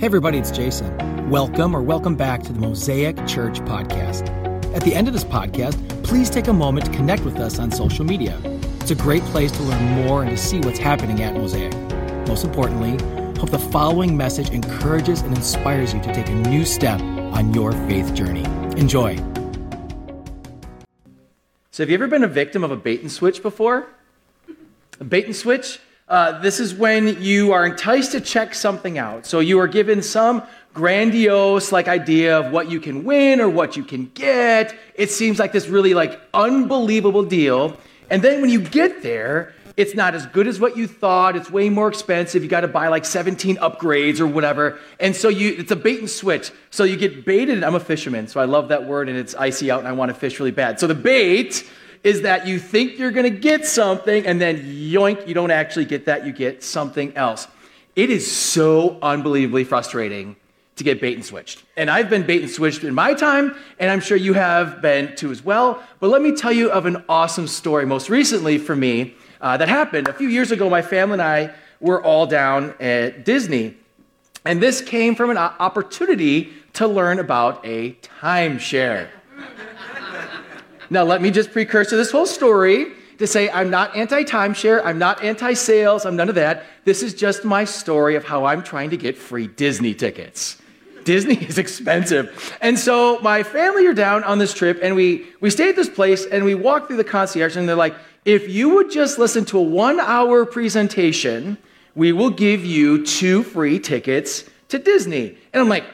Hey, everybody, it's Jason. Welcome or welcome back to the Mosaic Church Podcast. At the end of this podcast, please take a moment to connect with us on social media. It's a great place to learn more and to see what's happening at Mosaic. Most importantly, hope the following message encourages and inspires you to take a new step on your faith journey. Enjoy. So, have you ever been a victim of a bait and switch before? A bait and switch? Uh, this is when you are enticed to check something out. So you are given some grandiose like idea of what you can win or what you can get. It seems like this really like unbelievable deal. And then when you get there, it's not as good as what you thought. It's way more expensive. You got to buy like 17 upgrades or whatever. And so you it's a bait and switch. So you get baited. I'm a fisherman, so I love that word and it's icy out and I want to fish really bad. So the bait is that you think you're going to get something and then yoink, you don't actually get that, you get something else. It is so unbelievably frustrating to get bait and switched. And I've been bait and switched in my time, and I'm sure you have been too as well. But let me tell you of an awesome story, most recently for me, uh, that happened. A few years ago, my family and I were all down at Disney. And this came from an opportunity to learn about a timeshare. Now, let me just precursor this whole story to say I'm not anti timeshare, I'm not anti sales, I'm none of that. This is just my story of how I'm trying to get free Disney tickets. Disney is expensive. And so my family are down on this trip, and we, we stay at this place, and we walk through the concierge, and they're like, if you would just listen to a one hour presentation, we will give you two free tickets to Disney. And I'm like,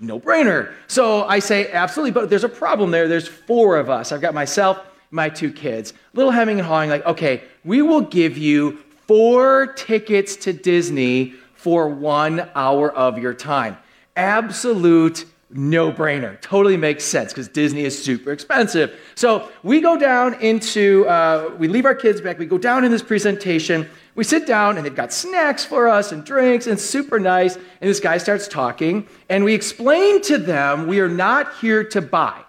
no brainer. So I say, absolutely, but there's a problem there. There's four of us. I've got myself, my two kids. Little hemming and hawing, like, okay, we will give you four tickets to Disney for one hour of your time. Absolute no brainer. Totally makes sense because Disney is super expensive. So we go down into, uh, we leave our kids back, we go down in this presentation. We sit down and they've got snacks for us and drinks and super nice. And this guy starts talking and we explain to them we are not here to buy.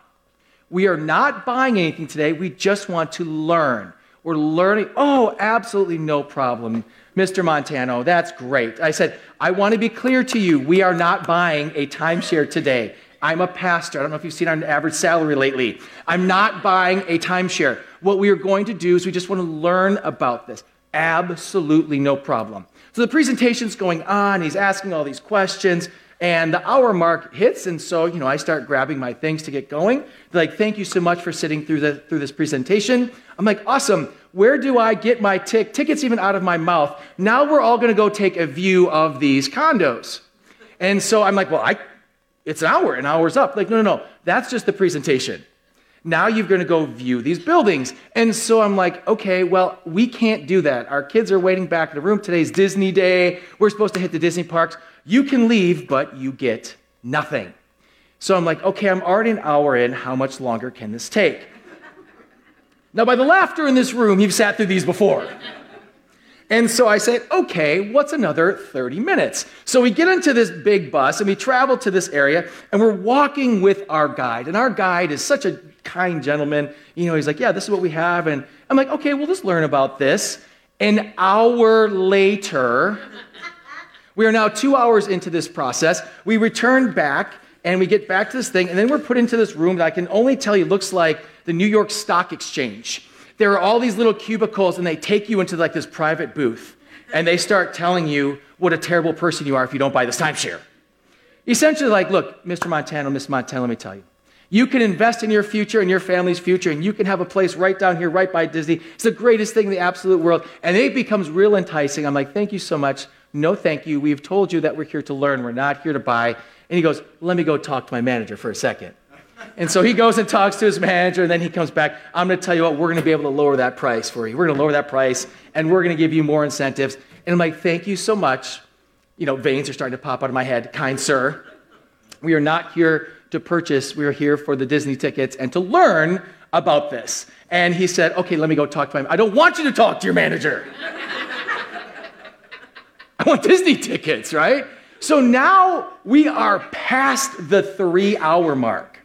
We are not buying anything today. We just want to learn. We're learning. Oh, absolutely no problem. Mr. Montano, that's great. I said, I want to be clear to you. We are not buying a timeshare today. I'm a pastor. I don't know if you've seen our average salary lately. I'm not buying a timeshare. What we are going to do is we just want to learn about this. Absolutely no problem. So the presentation's going on. He's asking all these questions. And the hour mark hits, and so you know I start grabbing my things to get going. They're like, "Thank you so much for sitting through the through this presentation." I'm like, "Awesome! Where do I get my tick? Tickets even out of my mouth." Now we're all to go take a view of these condos, and so I'm like, "Well, I, it's an hour. An hour's up." Like, no, no, no. That's just the presentation. Now you're going to go view these buildings. And so I'm like, okay, well, we can't do that. Our kids are waiting back in the room. Today's Disney Day. We're supposed to hit the Disney parks. You can leave, but you get nothing. So I'm like, okay, I'm already an hour in. How much longer can this take? Now, by the laughter in this room, you've sat through these before. And so I said, okay, what's another 30 minutes? So we get into this big bus and we travel to this area and we're walking with our guide. And our guide is such a kind gentleman. You know, he's like, yeah, this is what we have. And I'm like, okay, we'll just learn about this. An hour later, we are now two hours into this process. We return back and we get back to this thing, and then we're put into this room that I can only tell you looks like the New York Stock Exchange. There are all these little cubicles, and they take you into like this private booth, and they start telling you what a terrible person you are if you don't buy this timeshare. Essentially, like, look, Mr. Montano, Miss Montano, let me tell you. You can invest in your future and your family's future, and you can have a place right down here, right by Disney. It's the greatest thing in the absolute world. And it becomes real enticing. I'm like, thank you so much. No, thank you. We've told you that we're here to learn. We're not here to buy. And he goes, let me go talk to my manager for a second. And so he goes and talks to his manager, and then he comes back. I'm going to tell you what, we're going to be able to lower that price for you. We're going to lower that price, and we're going to give you more incentives. And I'm like, thank you so much. You know, veins are starting to pop out of my head. Kind sir, we are not here to purchase. We are here for the Disney tickets and to learn about this. And he said, okay, let me go talk to him. I don't want you to talk to your manager. I want Disney tickets, right? So now we are past the three hour mark.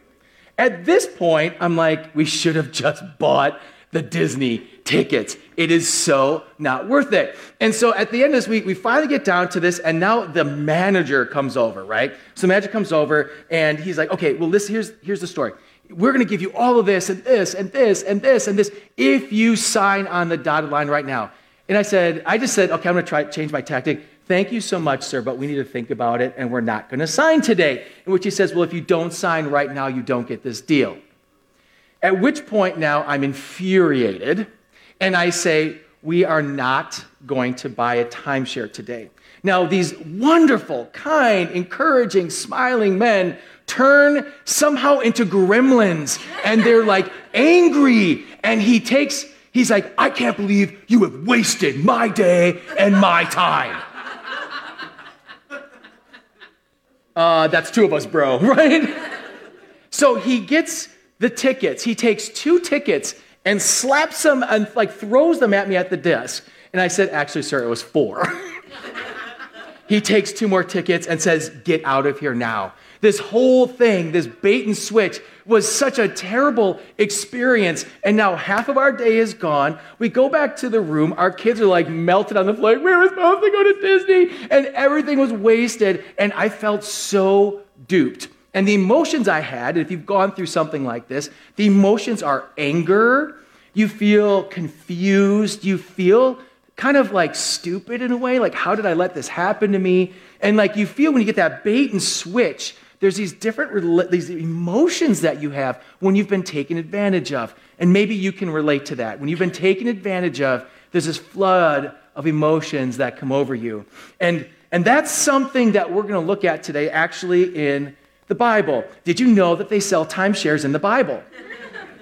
At this point, I'm like, we should have just bought the Disney tickets. It is so not worth it. And so at the end of this week, we finally get down to this, and now the manager comes over, right? So manager comes over, and he's like, okay, well, this, here's, here's the story. We're going to give you all of this, and this, and this, and this, and this, if you sign on the dotted line right now. And I said, I just said, okay, I'm going to try change my tactic. Thank you so much, sir, but we need to think about it, and we're not going to sign today. In which he says, well, if you don't sign right now, you don't get this deal. At which point now I'm infuriated and I say, We are not going to buy a timeshare today. Now, these wonderful, kind, encouraging, smiling men turn somehow into gremlins and they're like angry. And he takes, he's like, I can't believe you have wasted my day and my time. Uh, that's two of us, bro, right? So he gets the tickets. He takes two tickets and slaps them and like throws them at me at the desk. And I said, actually, sir, it was four. he takes two more tickets and says, get out of here now. This whole thing, this bait and switch, was such a terrible experience. And now half of our day is gone. We go back to the room. Our kids are like melted on the floor. We were supposed to go to Disney, and everything was wasted. And I felt so duped. And the emotions I had, if you've gone through something like this, the emotions are anger, you feel confused, you feel kind of like stupid in a way, like, how did I let this happen to me? And like you feel when you get that bait and switch, there's these different these emotions that you have when you've been taken advantage of. And maybe you can relate to that. When you've been taken advantage of, there's this flood of emotions that come over you. And and that's something that we're going to look at today actually in the Bible. Did you know that they sell timeshares in the Bible?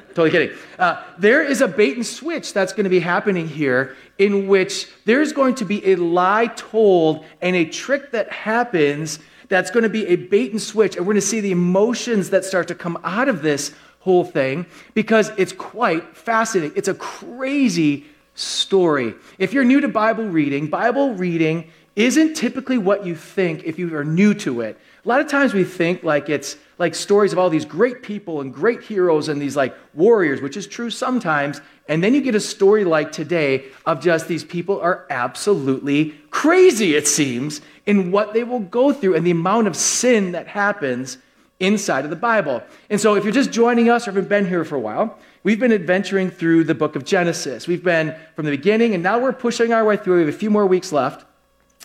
totally kidding. Uh, there is a bait and switch that's going to be happening here in which there's going to be a lie told and a trick that happens that's going to be a bait and switch. And we're going to see the emotions that start to come out of this whole thing because it's quite fascinating. It's a crazy story. If you're new to Bible reading, Bible reading isn't typically what you think if you are new to it. A lot of times we think like it's like stories of all these great people and great heroes and these like warriors, which is true sometimes. And then you get a story like today of just these people are absolutely crazy, it seems, in what they will go through and the amount of sin that happens inside of the Bible. And so if you're just joining us or haven't been here for a while, we've been adventuring through the book of Genesis. We've been from the beginning and now we're pushing our way through. We have a few more weeks left.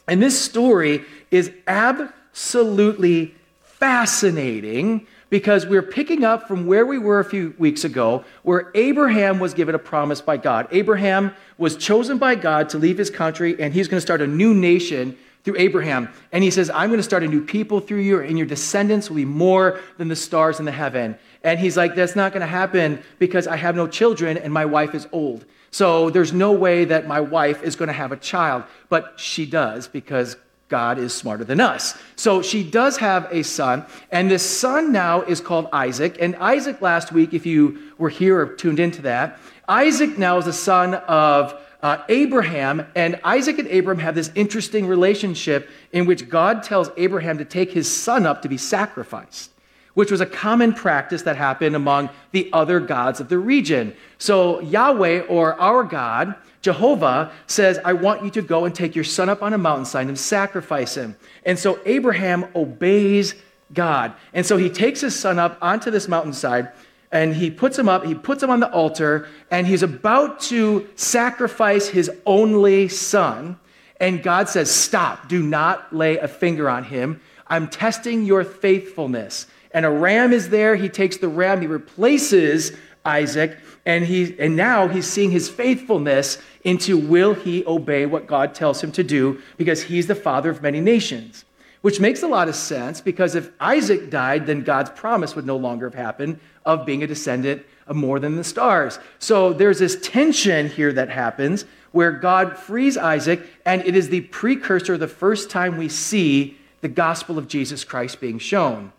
And this story is absolutely fascinating because we're picking up from where we were a few weeks ago, where Abraham was given a promise by God. Abraham was chosen by God to leave his country, and he's going to start a new nation through Abraham. And he says, I'm going to start a new people through you, and your descendants will be more than the stars in the heaven. And he's like, That's not going to happen because I have no children, and my wife is old. So there's no way that my wife is going to have a child. But she does because God is smarter than us. So she does have a son, and this son now is called Isaac. And Isaac, last week, if you were here or tuned into that, Isaac now is the son of uh, Abraham, and Isaac and Abraham have this interesting relationship in which God tells Abraham to take his son up to be sacrificed, which was a common practice that happened among the other gods of the region. So Yahweh, or our God, Jehovah says, I want you to go and take your son up on a mountainside and sacrifice him. And so Abraham obeys God. And so he takes his son up onto this mountainside and he puts him up, he puts him on the altar, and he's about to sacrifice his only son. And God says, Stop, do not lay a finger on him. I'm testing your faithfulness. And a ram is there. He takes the ram, he replaces Isaac, and, he, and now he's seeing his faithfulness into will he obey what God tells him to do because he's the father of many nations. Which makes a lot of sense because if Isaac died, then God's promise would no longer have happened of being a descendant of more than the stars. So there's this tension here that happens where God frees Isaac, and it is the precursor, the first time we see the gospel of Jesus Christ being shown.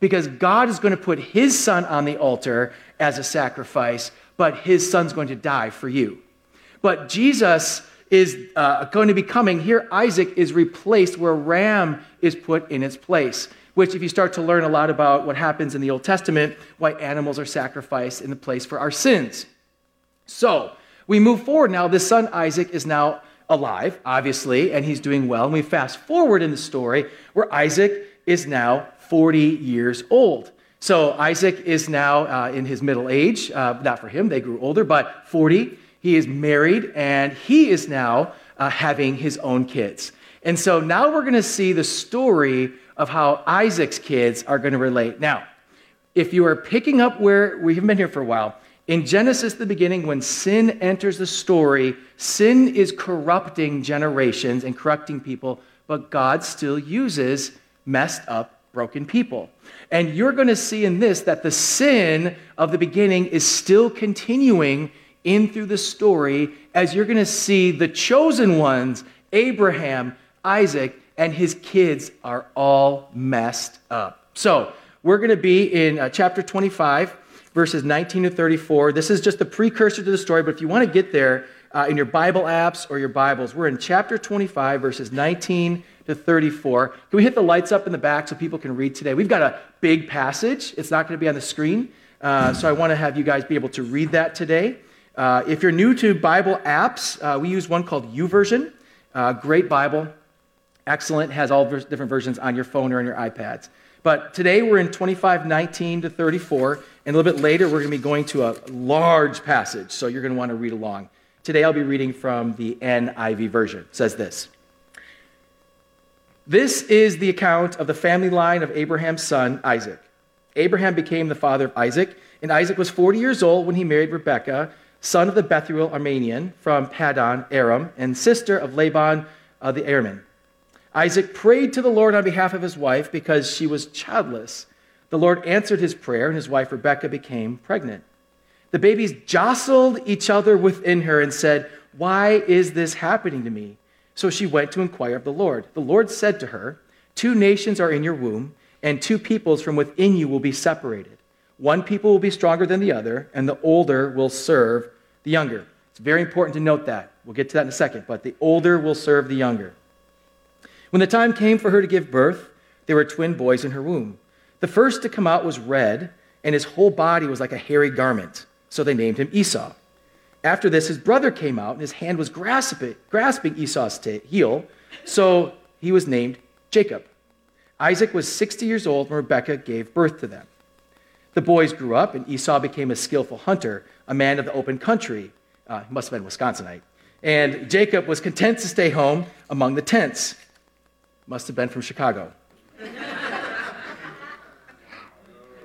Because God is going to put his son on the altar as a sacrifice, but his son's going to die for you. But Jesus is uh, going to be coming. Here, Isaac is replaced where ram is put in its place. Which, if you start to learn a lot about what happens in the Old Testament, why animals are sacrificed in the place for our sins. So, We move forward now. This son, Isaac, is now alive, obviously, and he's doing well. And we fast forward in the story where Isaac is now 40 years old. So Isaac is now uh, in his middle age. Uh, not for him, they grew older, but 40. He is married, and he is now uh, having his own kids. And so now we're going to see the story of how Isaac's kids are going to relate. Now, if you are picking up where we have been here for a while, in Genesis, the beginning, when sin enters the story, sin is corrupting generations and corrupting people, but God still uses messed up, broken people. And you're going to see in this that the sin of the beginning is still continuing in through the story as you're going to see the chosen ones, Abraham, Isaac, and his kids are all messed up. So we're going to be in uh, chapter 25, verses 19 to 34. This is just the precursor to the story, but if you want to get there uh, in your Bible apps or your Bibles, we're in chapter 25, verses 19 to 34. Can we hit the lights up in the back so people can read today? We've got a big passage. It's not going to be on the screen, uh, so I want to have you guys be able to read that today. Uh, if you're new to Bible apps, uh, we use one called YouVersion. Uh, great Bible, excellent, has all different versions on your phone or on your iPads. But today we're in 2519 to 34, and a little bit later we're going to be going to a large passage, so you're going to want to read along. Today I'll be reading from the NIV version. It says this. This is the account of the family line of Abraham's son, Isaac. Abraham became the father of Isaac, and Isaac was 40 years old when he married Rebekah, son of the Bethuel Aramean from Paddan Aram, and sister of Laban uh, the Aramean. Isaac prayed to the Lord on behalf of his wife because she was childless. The Lord answered his prayer, and his wife Rebekah became pregnant. The babies jostled each other within her and said, Why is this happening to me? So she went to inquire of the Lord. The Lord said to her, Two nations are in your womb, and two peoples from within you will be separated. One people will be stronger than the other, and the older will serve the younger. It's very important to note that. We'll get to that in a second, but the older will serve the younger. When the time came for her to give birth, there were twin boys in her womb. The first to come out was red, and his whole body was like a hairy garment. So they named him Esau. After this, his brother came out, and his hand was grasping, grasping Esau's t- heel. So he was named Jacob. Isaac was 60 years old when Rebekah gave birth to them. The boys grew up, and Esau became a skillful hunter, a man of the open country. Uh, he must have been Wisconsinite. And Jacob was content to stay home among the tents. Must have been from Chicago.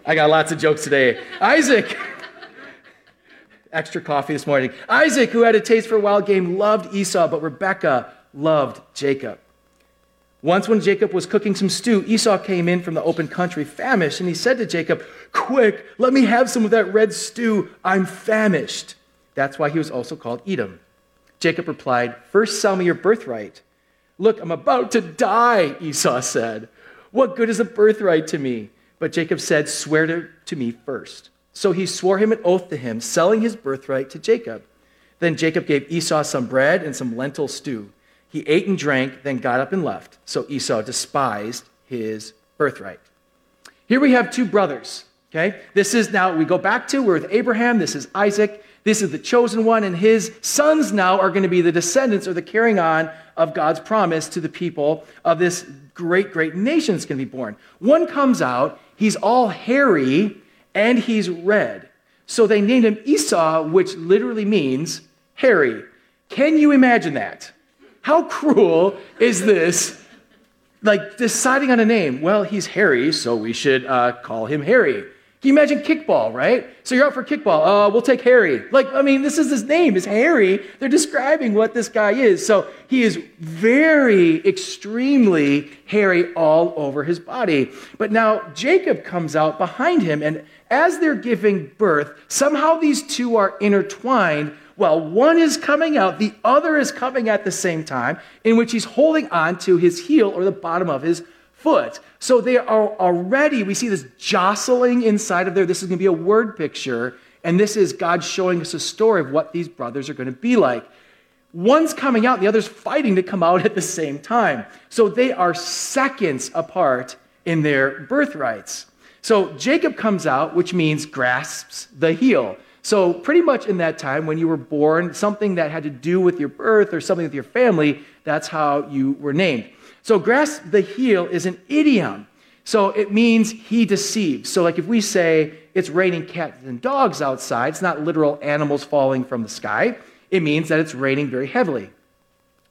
I got lots of jokes today. Isaac, extra coffee this morning. Isaac, who had a taste for wild game, loved Esau, but Rebekah loved Jacob. Once, when Jacob was cooking some stew, Esau came in from the open country, famished, and he said to Jacob, Quick, let me have some of that red stew. I'm famished. That's why he was also called Edom. Jacob replied, First sell me your birthright. Look, I'm about to die, Esau said. What good is a birthright to me? But Jacob said, Swear to, to me first. So he swore him an oath to him, selling his birthright to Jacob. Then Jacob gave Esau some bread and some lentil stew. He ate and drank, then got up and left. So Esau despised his birthright. Here we have two brothers. Okay? This is now, we go back to, we're with Abraham, this is Isaac, this is the chosen one, and his sons now are going to be the descendants or the carrying on of God's promise to the people of this great, great nation that's going to be born. One comes out, he's all hairy and he's red. So they named him Esau, which literally means hairy. Can you imagine that? How cruel is this? Like deciding on a name. Well, he's hairy, so we should uh, call him Harry. Can you imagine kickball, right? So you're out for kickball. Uh, we'll take Harry. Like, I mean, this is his name, is Harry. They're describing what this guy is. So he is very, extremely hairy all over his body. But now Jacob comes out behind him, and as they're giving birth, somehow these two are intertwined. Well, one is coming out, the other is coming at the same time, in which he's holding on to his heel or the bottom of his foot. So they are already, we see this jostling inside of there. This is going to be a word picture. And this is God showing us a story of what these brothers are going to be like. One's coming out, the other's fighting to come out at the same time. So they are seconds apart in their birthrights. So Jacob comes out, which means grasps the heel. So, pretty much in that time when you were born, something that had to do with your birth or something with your family, that's how you were named. So, grasp the heel is an idiom. So, it means he deceives. So, like if we say it's raining cats and dogs outside, it's not literal animals falling from the sky. It means that it's raining very heavily.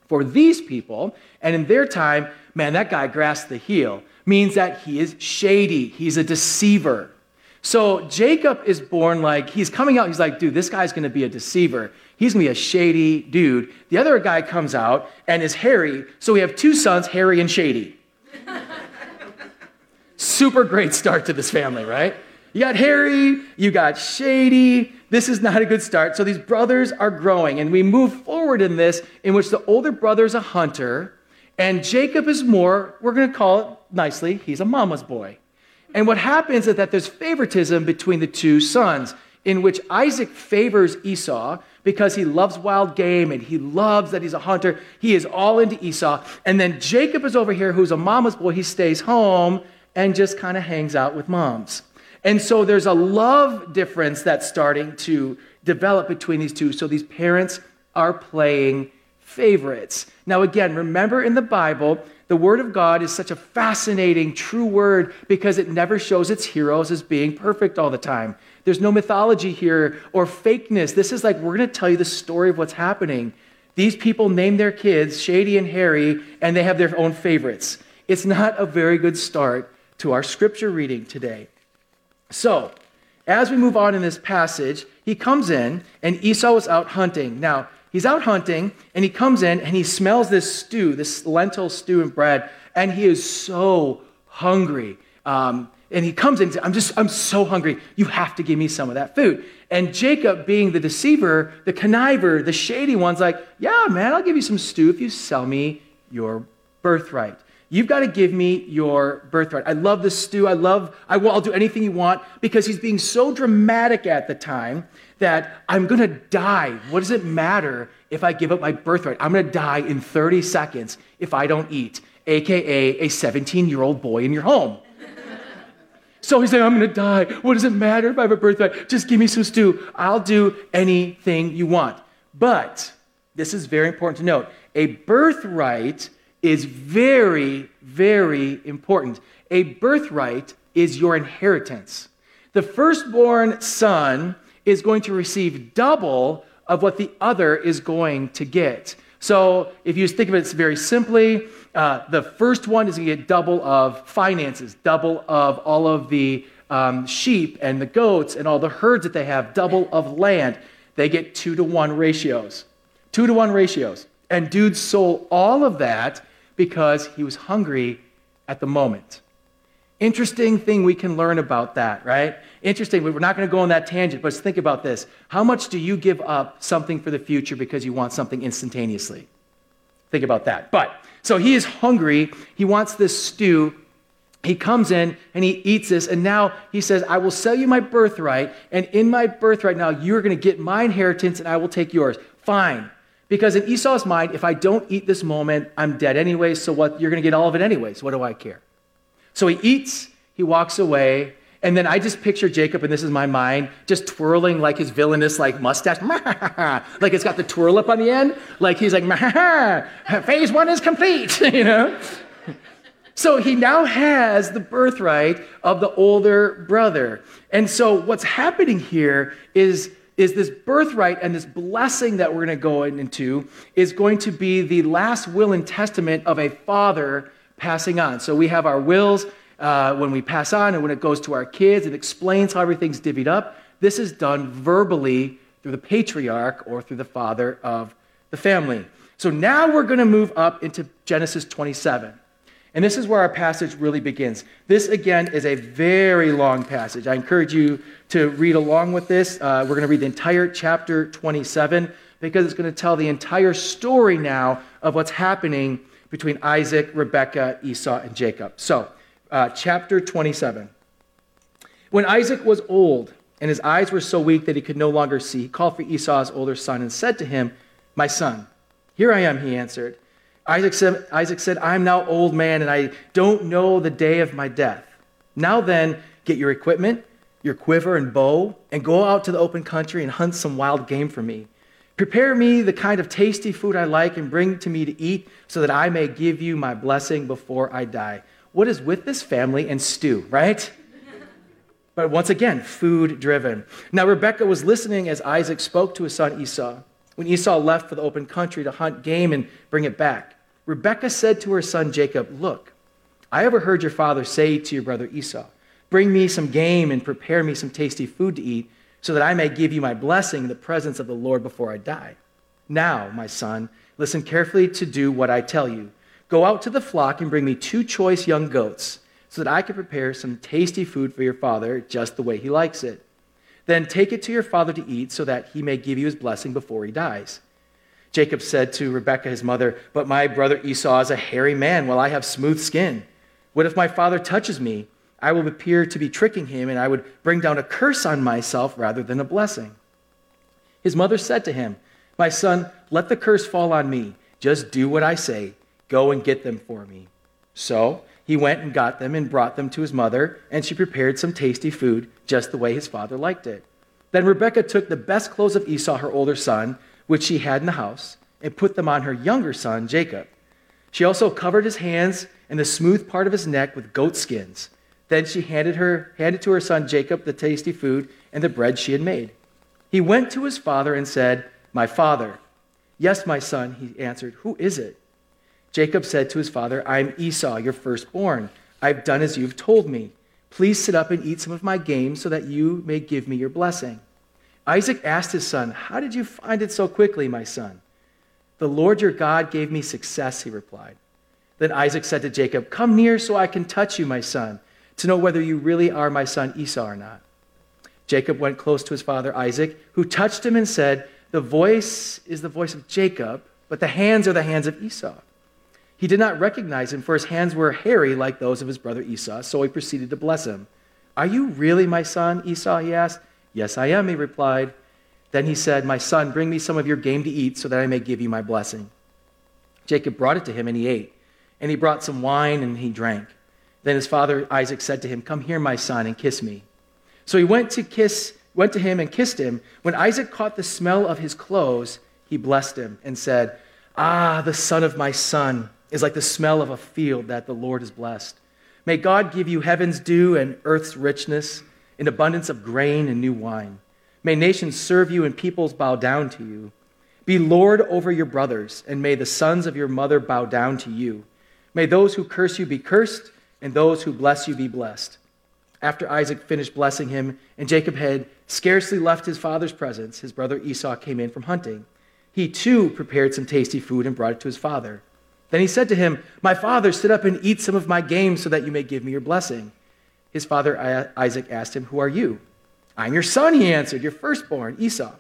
For these people, and in their time, man, that guy grasped the heel, means that he is shady, he's a deceiver. So Jacob is born like, he's coming out, he's like, dude, this guy's gonna be a deceiver. He's gonna be a shady dude. The other guy comes out and is Harry. So we have two sons, Harry and Shady. Super great start to this family, right? You got Harry, you got Shady. This is not a good start. So these brothers are growing, and we move forward in this, in which the older brother is a hunter, and Jacob is more, we're gonna call it nicely, he's a mama's boy. And what happens is that there's favoritism between the two sons, in which Isaac favors Esau because he loves wild game and he loves that he's a hunter. He is all into Esau. And then Jacob is over here, who's a mama's boy. He stays home and just kind of hangs out with moms. And so there's a love difference that's starting to develop between these two. So these parents are playing favorites. Now, again, remember in the Bible, the Word of God is such a fascinating, true word because it never shows its heroes as being perfect all the time. There's no mythology here or fakeness. This is like, we're going to tell you the story of what's happening. These people name their kids Shady and Harry, and they have their own favorites. It's not a very good start to our scripture reading today. So, as we move on in this passage, he comes in, and Esau is out hunting. Now, He's out hunting and he comes in and he smells this stew, this lentil stew and bread, and he is so hungry. Um, and he comes in and says, I'm just, I'm so hungry. You have to give me some of that food. And Jacob, being the deceiver, the conniver, the shady one's like, Yeah, man, I'll give you some stew if you sell me your birthright. You've got to give me your birthright. I love this stew. I love, I will, I'll do anything you want because he's being so dramatic at the time that I'm going to die. What does it matter if I give up my birthright? I'm going to die in 30 seconds if I don't eat, AKA a 17 year old boy in your home. So he's saying, I'm going to die. What does it matter if I have a birthright? Just give me some stew. I'll do anything you want. But this is very important to note a birthright is very, very important. A birthright is your inheritance. The firstborn son is going to receive double of what the other is going to get. So if you think of it very simply, uh, the first one is going to get double of finances, double of all of the um, sheep and the goats and all the herds that they have, double of land. They get two to one ratios. Two to one ratios. And dude sold all of that because he was hungry at the moment. Interesting thing we can learn about that, right? Interesting. We're not going to go on that tangent, but think about this. How much do you give up something for the future because you want something instantaneously? Think about that. But, so he is hungry. He wants this stew. He comes in and he eats this, and now he says, I will sell you my birthright, and in my birthright now you're going to get my inheritance and I will take yours. Fine. Because in Esau's mind, if I don't eat this moment, I'm dead anyway, so what? You're going to get all of it anyways. What do I care? So he eats, he walks away, and then I just picture Jacob, and this is my mind, just twirling like his villainous like mustache, like it's got the twirl up on the end, like he's like, phase one is complete, you know. So he now has the birthright of the older brother, and so what's happening here is is this birthright and this blessing that we're going to go into is going to be the last will and testament of a father passing on. So we have our wills uh, when we pass on and when it goes to our kids, it explains how everything's divvied up. This is done verbally through the patriarch or through the father of the family. So now we're going to move up into Genesis 27. And this is where our passage really begins. This, again, is a very long passage. I encourage you to read along with this. Uh, we're going to read the entire chapter 27 because it's going to tell the entire story now of what's happening between Isaac, Rebekah, Esau, and Jacob. So, uh, chapter 27. When Isaac was old and his eyes were so weak that he could no longer see, he called for Esau's older son and said to him, My son, here I am, he answered. Isaac said, Isaac said, I am now old man and I don't know the day of my death. Now then, get your equipment, your quiver and bow, and go out to the open country and hunt some wild game for me. Prepare me the kind of tasty food I like and bring to me to eat so that I may give you my blessing before I die. What is with this family and stew, right? But once again, food driven. Now, Rebekah was listening as Isaac spoke to his son Esau. When Esau left for the open country to hunt game and bring it back, Rebekah said to her son Jacob, Look, I overheard your father say to your brother Esau, Bring me some game and prepare me some tasty food to eat so that I may give you my blessing in the presence of the Lord before I die. Now, my son, listen carefully to do what I tell you. Go out to the flock and bring me two choice young goats, so that I can prepare some tasty food for your father just the way he likes it. Then take it to your father to eat, so that he may give you his blessing before he dies. Jacob said to Rebekah, his mother, But my brother Esau is a hairy man, while I have smooth skin. What if my father touches me? I will appear to be tricking him, and I would bring down a curse on myself rather than a blessing. His mother said to him, My son, let the curse fall on me. Just do what I say. Go and get them for me. So he went and got them and brought them to his mother, and she prepared some tasty food, just the way his father liked it. Then Rebekah took the best clothes of Esau, her older son, which she had in the house, and put them on her younger son, Jacob. She also covered his hands and the smooth part of his neck with goat skins then she handed, her, handed to her son Jacob the tasty food and the bread she had made. He went to his father and said, My father. Yes, my son, he answered. Who is it? Jacob said to his father, I am Esau, your firstborn. I've done as you've told me. Please sit up and eat some of my game so that you may give me your blessing. Isaac asked his son, How did you find it so quickly, my son? The Lord your God gave me success, he replied. Then Isaac said to Jacob, Come near so I can touch you, my son to know whether you really are my son Esau or not. Jacob went close to his father Isaac, who touched him and said, The voice is the voice of Jacob, but the hands are the hands of Esau. He did not recognize him, for his hands were hairy like those of his brother Esau, so he proceeded to bless him. Are you really my son, Esau? he asked. Yes, I am, he replied. Then he said, My son, bring me some of your game to eat so that I may give you my blessing. Jacob brought it to him, and he ate. And he brought some wine, and he drank. Then his father Isaac said to him, Come here, my son, and kiss me. So he went to kiss, went to him and kissed him. When Isaac caught the smell of his clothes, he blessed him and said, Ah, the son of my son is like the smell of a field that the Lord has blessed. May God give you heaven's dew and earth's richness, an abundance of grain and new wine. May nations serve you and peoples bow down to you. Be Lord over your brothers, and may the sons of your mother bow down to you. May those who curse you be cursed and those who bless you be blessed. After Isaac finished blessing him, and Jacob had scarcely left his father's presence, his brother Esau came in from hunting. He too prepared some tasty food and brought it to his father. Then he said to him, My father, sit up and eat some of my game so that you may give me your blessing. His father Isaac asked him, Who are you? I'm your son, he answered, your firstborn, Esau.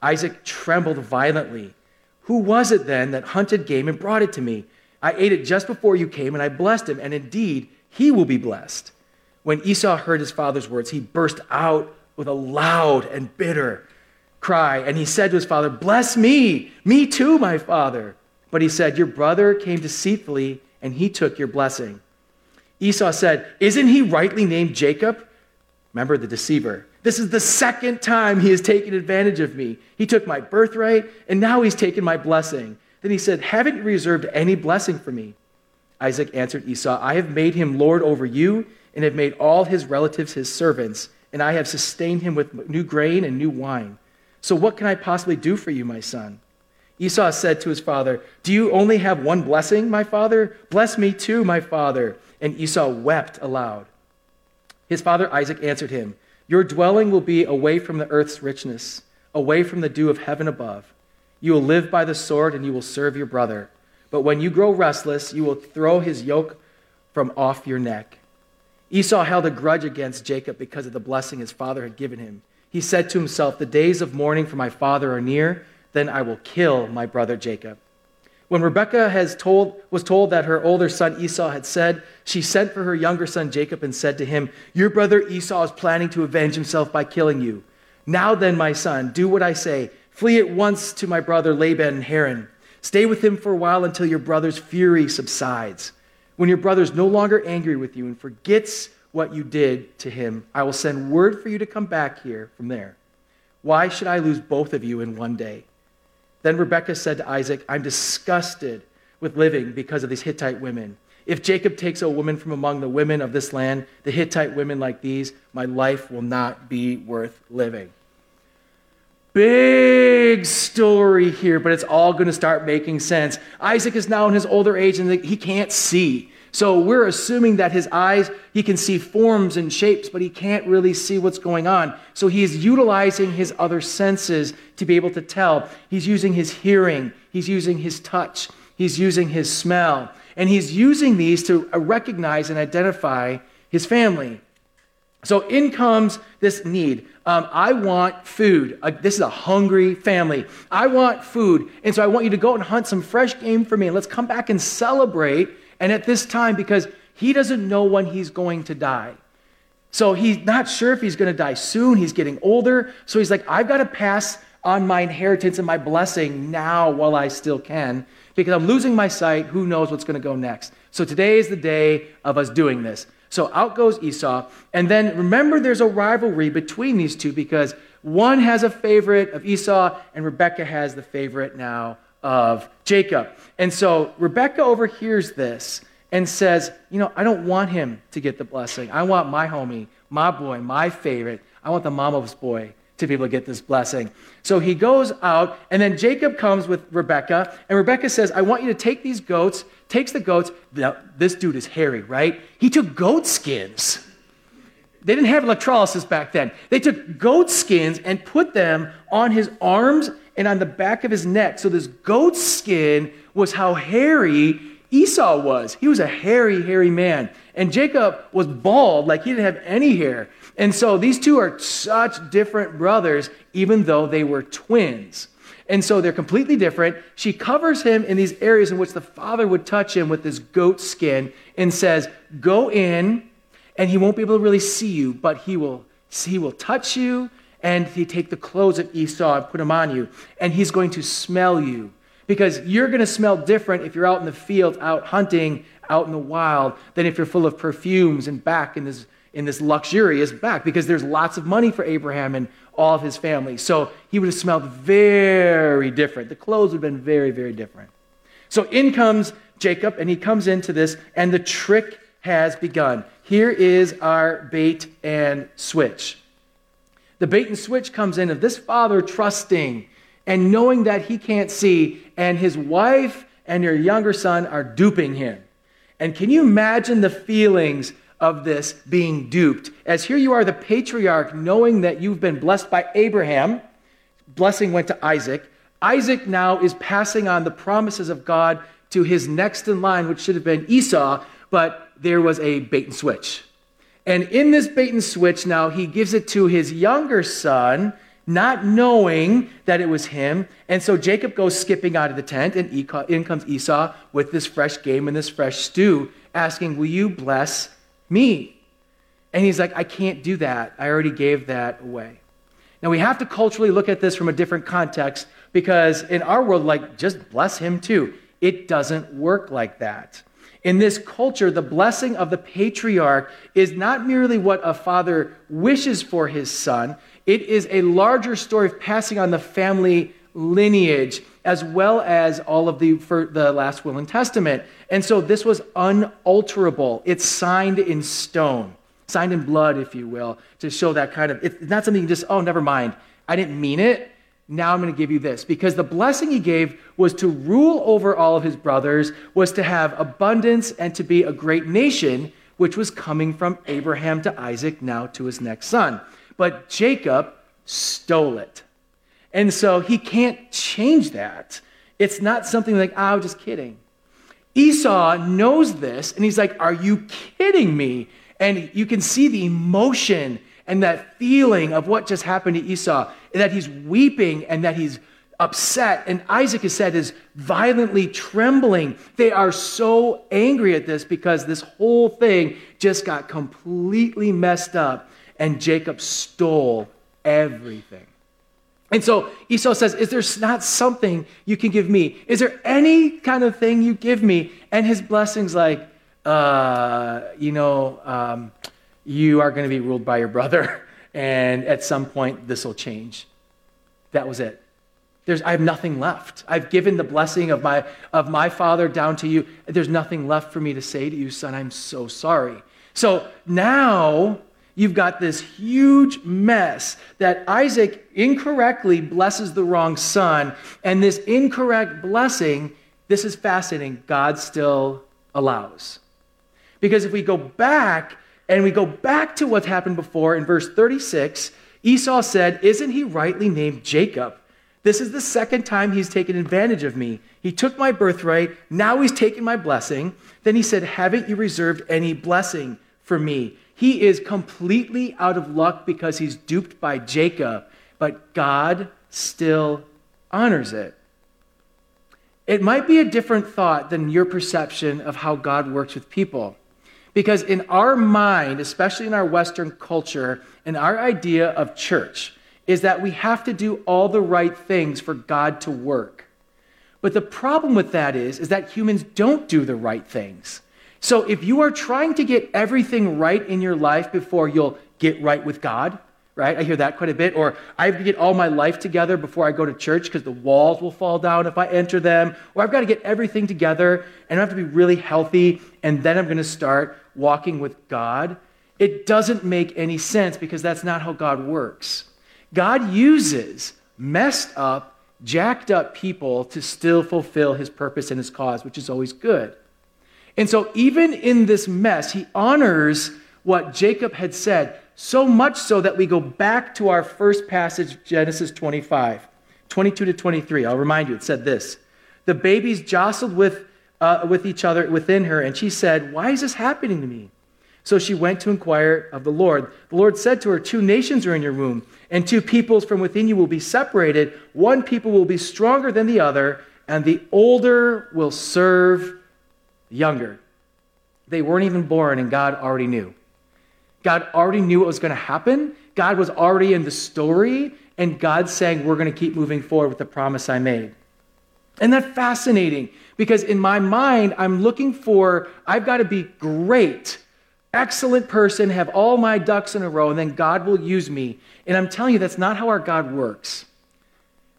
Isaac trembled violently. Who was it then that hunted game and brought it to me? I ate it just before you came, and I blessed him, and indeed, he will be blessed. When Esau heard his father's words, he burst out with a loud and bitter cry, and he said to his father, Bless me, me too, my father. But he said, Your brother came deceitfully, and he took your blessing. Esau said, Isn't he rightly named Jacob? Remember the deceiver. This is the second time he has taken advantage of me. He took my birthright, and now he's taken my blessing. Then he said, Haven't you reserved any blessing for me? Isaac answered Esau, I have made him lord over you, and have made all his relatives his servants, and I have sustained him with new grain and new wine. So what can I possibly do for you, my son? Esau said to his father, Do you only have one blessing, my father? Bless me too, my father. And Esau wept aloud. His father Isaac answered him, Your dwelling will be away from the earth's richness, away from the dew of heaven above. You will live by the sword and you will serve your brother. But when you grow restless, you will throw his yoke from off your neck. Esau held a grudge against Jacob because of the blessing his father had given him. He said to himself, The days of mourning for my father are near, then I will kill my brother Jacob. When Rebekah has told, was told that her older son Esau had said, she sent for her younger son Jacob and said to him, Your brother Esau is planning to avenge himself by killing you. Now then, my son, do what I say. Flee at once to my brother Laban and Haran. Stay with him for a while until your brother's fury subsides. When your brother is no longer angry with you and forgets what you did to him. I will send word for you to come back here from there. Why should I lose both of you in one day? Then Rebekah said to Isaac, I'm disgusted with living because of these Hittite women. If Jacob takes a woman from among the women of this land, the Hittite women like these, my life will not be worth living. Big story here, but it's all going to start making sense. Isaac is now in his older age and he can't see. So we're assuming that his eyes, he can see forms and shapes, but he can't really see what's going on. So he is utilizing his other senses to be able to tell. He's using his hearing, he's using his touch, he's using his smell, and he's using these to recognize and identify his family. So in comes this need. Um, I want food. Uh, this is a hungry family. I want food. And so I want you to go and hunt some fresh game for me. And let's come back and celebrate and at this time, because he doesn't know when he's going to die. So he's not sure if he's going to die soon. He's getting older. So he's like, I've got to pass on my inheritance and my blessing now while I still can because I'm losing my sight. Who knows what's going to go next? So today is the day of us doing this. So out goes Esau. And then remember, there's a rivalry between these two because one has a favorite of Esau and Rebekah has the favorite now of Jacob. And so Rebekah overhears this and says, You know, I don't want him to get the blessing. I want my homie, my boy, my favorite. I want the mama's boy to be able to get this blessing. So he goes out, and then Jacob comes with Rebekah, and Rebekah says, I want you to take these goats, takes the goats. Now, this dude is hairy, right? He took goat skins. They didn't have electrolysis back then. They took goat skins and put them on his arms and on the back of his neck. So this goat skin was how hairy Esau was. He was a hairy, hairy man. And Jacob was bald, like he didn't have any hair. And so these two are such different brothers, even though they were twins. And so they're completely different. She covers him in these areas in which the father would touch him with this goat skin and says, Go in, and he won't be able to really see you, but he will, he will touch you and he take the clothes of Esau and put them on you, and he's going to smell you. Because you're going to smell different if you're out in the field, out hunting, out in the wild, than if you're full of perfumes and back in this, in this luxurious back, because there's lots of money for Abraham and all of his family. So he would have smelled very different. The clothes would have been very, very different. So in comes Jacob, and he comes into this, and the trick has begun. Here is our bait and switch. The bait and switch comes in of this father trusting and knowing that he can't see, and his wife and your younger son are duping him. And can you imagine the feelings of this being duped? As here you are, the patriarch, knowing that you've been blessed by Abraham, blessing went to Isaac. Isaac now is passing on the promises of God to his next in line, which should have been Esau, but there was a bait and switch. And in this bait and switch, now he gives it to his younger son, not knowing that it was him. And so Jacob goes skipping out of the tent, and in comes Esau with this fresh game and this fresh stew, asking, Will you bless me? And he's like, I can't do that. I already gave that away. Now we have to culturally look at this from a different context because in our world, like, just bless him too. It doesn't work like that. In this culture, the blessing of the patriarch is not merely what a father wishes for his son, it is a larger story of passing on the family lineage as well as all of the, for the last will and testament. And so this was unalterable. It's signed in stone, signed in blood, if you will, to show that kind of, it's not something you just, oh, never mind. I didn't mean it. Now I'm going to give you this. Because the blessing he gave was to rule over all of his brothers, was to have abundance and to be a great nation, which was coming from Abraham to Isaac, now to his next son. But Jacob stole it. And so he can't change that. It's not something like, oh, just kidding. Esau knows this, and he's like, Are you kidding me? And you can see the emotion and that feeling of what just happened to Esau, and that he's weeping and that he's upset. And Isaac is said is violently trembling. They are so angry at this because this whole thing just got completely messed up, and Jacob stole everything. And so Esau says, Is there not something you can give me? Is there any kind of thing you give me? And his blessing's like, uh, you know, um, you are going to be ruled by your brother, and at some point, this will change. That was it. There's, I have nothing left. I've given the blessing of my, of my father down to you. There's nothing left for me to say to you, son, I'm so sorry. So now you've got this huge mess that Isaac incorrectly blesses the wrong son. And this incorrect blessing, this is fascinating, God still allows. Because if we go back and we go back to what happened before in verse 36, Esau said, Isn't he rightly named Jacob? This is the second time he's taken advantage of me. He took my birthright, now he's taken my blessing. Then he said, Haven't you reserved any blessing for me? He is completely out of luck because he's duped by Jacob, but God still honors it. It might be a different thought than your perception of how God works with people. Because in our mind, especially in our Western culture, and our idea of church, is that we have to do all the right things for God to work. But the problem with that is, is that humans don't do the right things. So if you are trying to get everything right in your life before you'll get right with God, right? I hear that quite a bit. Or I have to get all my life together before I go to church because the walls will fall down if I enter them. Or I've got to get everything together and I have to be really healthy and then I'm going to start walking with God. It doesn't make any sense because that's not how God works. God uses messed up, jacked up people to still fulfill his purpose and his cause, which is always good. And so, even in this mess, he honors what Jacob had said, so much so that we go back to our first passage, Genesis 25, 22 to 23. I'll remind you, it said this The babies jostled with, uh, with each other within her, and she said, Why is this happening to me? So she went to inquire of the Lord. The Lord said to her, Two nations are in your womb, and two peoples from within you will be separated. One people will be stronger than the other, and the older will serve the younger. They weren't even born, and God already knew. God already knew what was going to happen. God was already in the story, and God's saying, We're going to keep moving forward with the promise I made. And that's fascinating because in my mind, I'm looking for, I've got to be great excellent person, have all my ducks in a row, and then God will use me. And I'm telling you, that's not how our God works.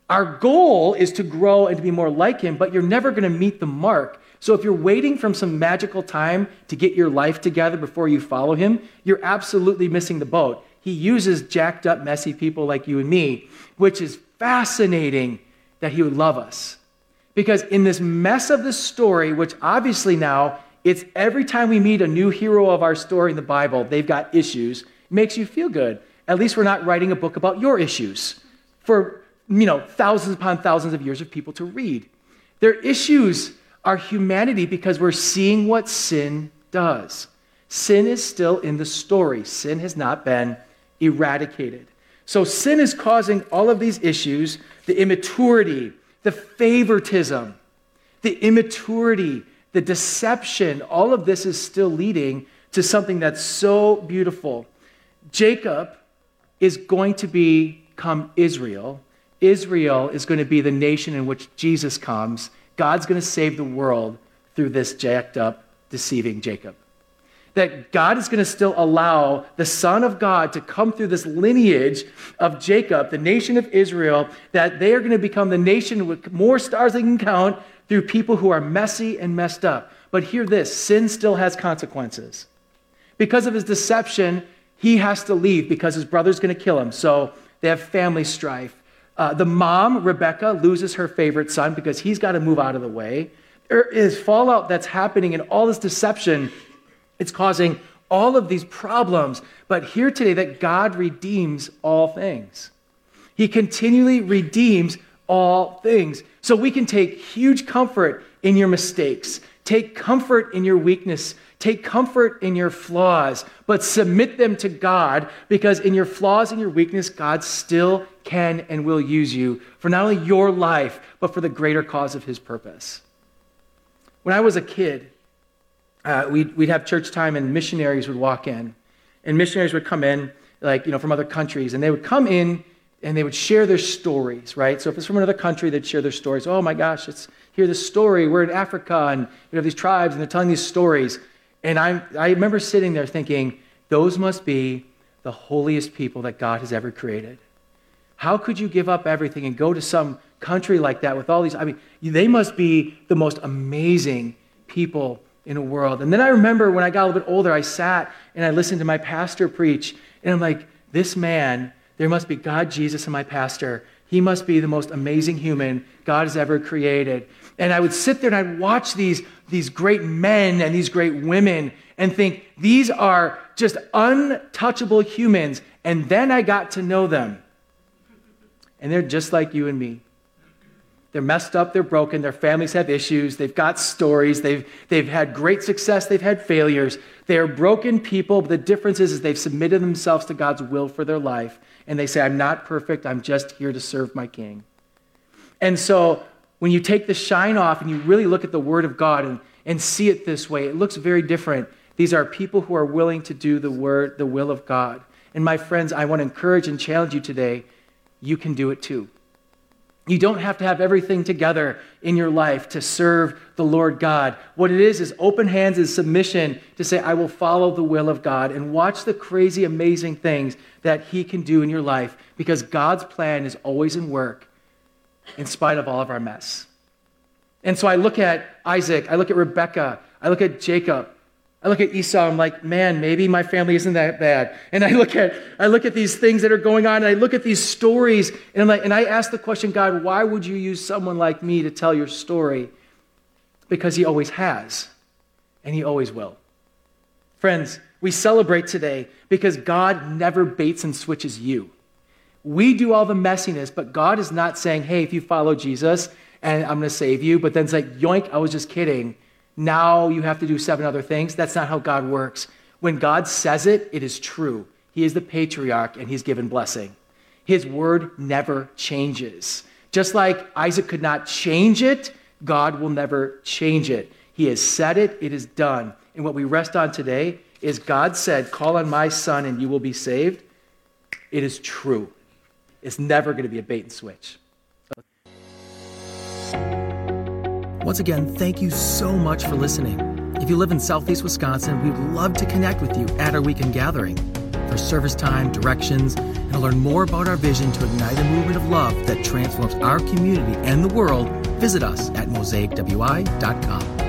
Our goal is to grow and to be more like Him, but you're never going to meet the mark. So if you're waiting from some magical time to get your life together before you follow Him, you're absolutely missing the boat. He uses jacked up, messy people like you and me, which is fascinating that He would love us. Because in this mess of the story, which obviously now it's every time we meet a new hero of our story in the Bible, they've got issues, it makes you feel good. At least we're not writing a book about your issues for, you know, thousands upon thousands of years of people to read. Their issues are humanity because we're seeing what sin does. Sin is still in the story. Sin has not been eradicated. So sin is causing all of these issues, the immaturity, the favoritism, the immaturity, the deception, all of this is still leading to something that's so beautiful. Jacob is going to become Israel. Israel is going to be the nation in which Jesus comes. God's going to save the world through this jacked up, deceiving Jacob. That God is going to still allow the Son of God to come through this lineage of Jacob, the nation of Israel, that they are going to become the nation with more stars they can count, through people who are messy and messed up. But hear this sin still has consequences. Because of his deception, he has to leave because his brother's going to kill him. So they have family strife. Uh, the mom, Rebekah, loses her favorite son because he's got to move out of the way. There is fallout that's happening, and all this deception, it's causing all of these problems. But hear today that God redeems all things. He continually redeems all things. So we can take huge comfort in your mistakes, take comfort in your weakness, take comfort in your flaws, but submit them to God because in your flaws and your weakness, God still can and will use you for not only your life, but for the greater cause of His purpose. When I was a kid, uh, we'd, we'd have church time and missionaries would walk in. And missionaries would come in, like, you know, from other countries, and they would come in and they would share their stories, right? So if it's from another country, they'd share their stories. Oh my gosh, let's hear this story. We're in Africa and we have these tribes and they're telling these stories. And I, I remember sitting there thinking, those must be the holiest people that God has ever created. How could you give up everything and go to some country like that with all these? I mean, they must be the most amazing people in the world. And then I remember when I got a little bit older, I sat and I listened to my pastor preach, and I'm like, this man, there must be God, Jesus, and my pastor. He must be the most amazing human God has ever created. And I would sit there and I'd watch these, these great men and these great women and think, these are just untouchable humans. And then I got to know them. And they're just like you and me. They're messed up, they're broken, their families have issues, they've got stories, they've, they've had great success, they've had failures. They are broken people, but the difference is, is they've submitted themselves to God's will for their life. And they say, I'm not perfect, I'm just here to serve my king. And so when you take the shine off and you really look at the Word of God and, and see it this way, it looks very different. These are people who are willing to do the word, the will of God. And my friends, I want to encourage and challenge you today. You can do it too. You don't have to have everything together in your life to serve the Lord God. What it is is open hands and submission to say, I will follow the will of God and watch the crazy, amazing things that He can do in your life because God's plan is always in work in spite of all of our mess. And so I look at Isaac, I look at Rebekah, I look at Jacob, I look at Esau, I'm like, man, maybe my family isn't that bad. And I look at I look at these things that are going on, and I look at these stories, and I'm like, and I ask the question, God, why would you use someone like me to tell your story? Because he always has, and he always will. Friends, we celebrate today because God never baits and switches you. We do all the messiness, but God is not saying, hey, if you follow Jesus, and I'm going to save you, but then it's like, yoink, I was just kidding. Now you have to do seven other things. That's not how God works. When God says it, it is true. He is the patriarch and he's given blessing. His word never changes. Just like Isaac could not change it, God will never change it. He has said it, it is done. And what we rest on today is God said, Call on my son and you will be saved. It is true. It's never going to be a bait and switch. Once again, thank you so much for listening. If you live in Southeast Wisconsin, we would love to connect with you at our weekend gathering. For service time, directions, and to learn more about our vision to ignite a movement of love that transforms our community and the world, visit us at mosaicwi.com.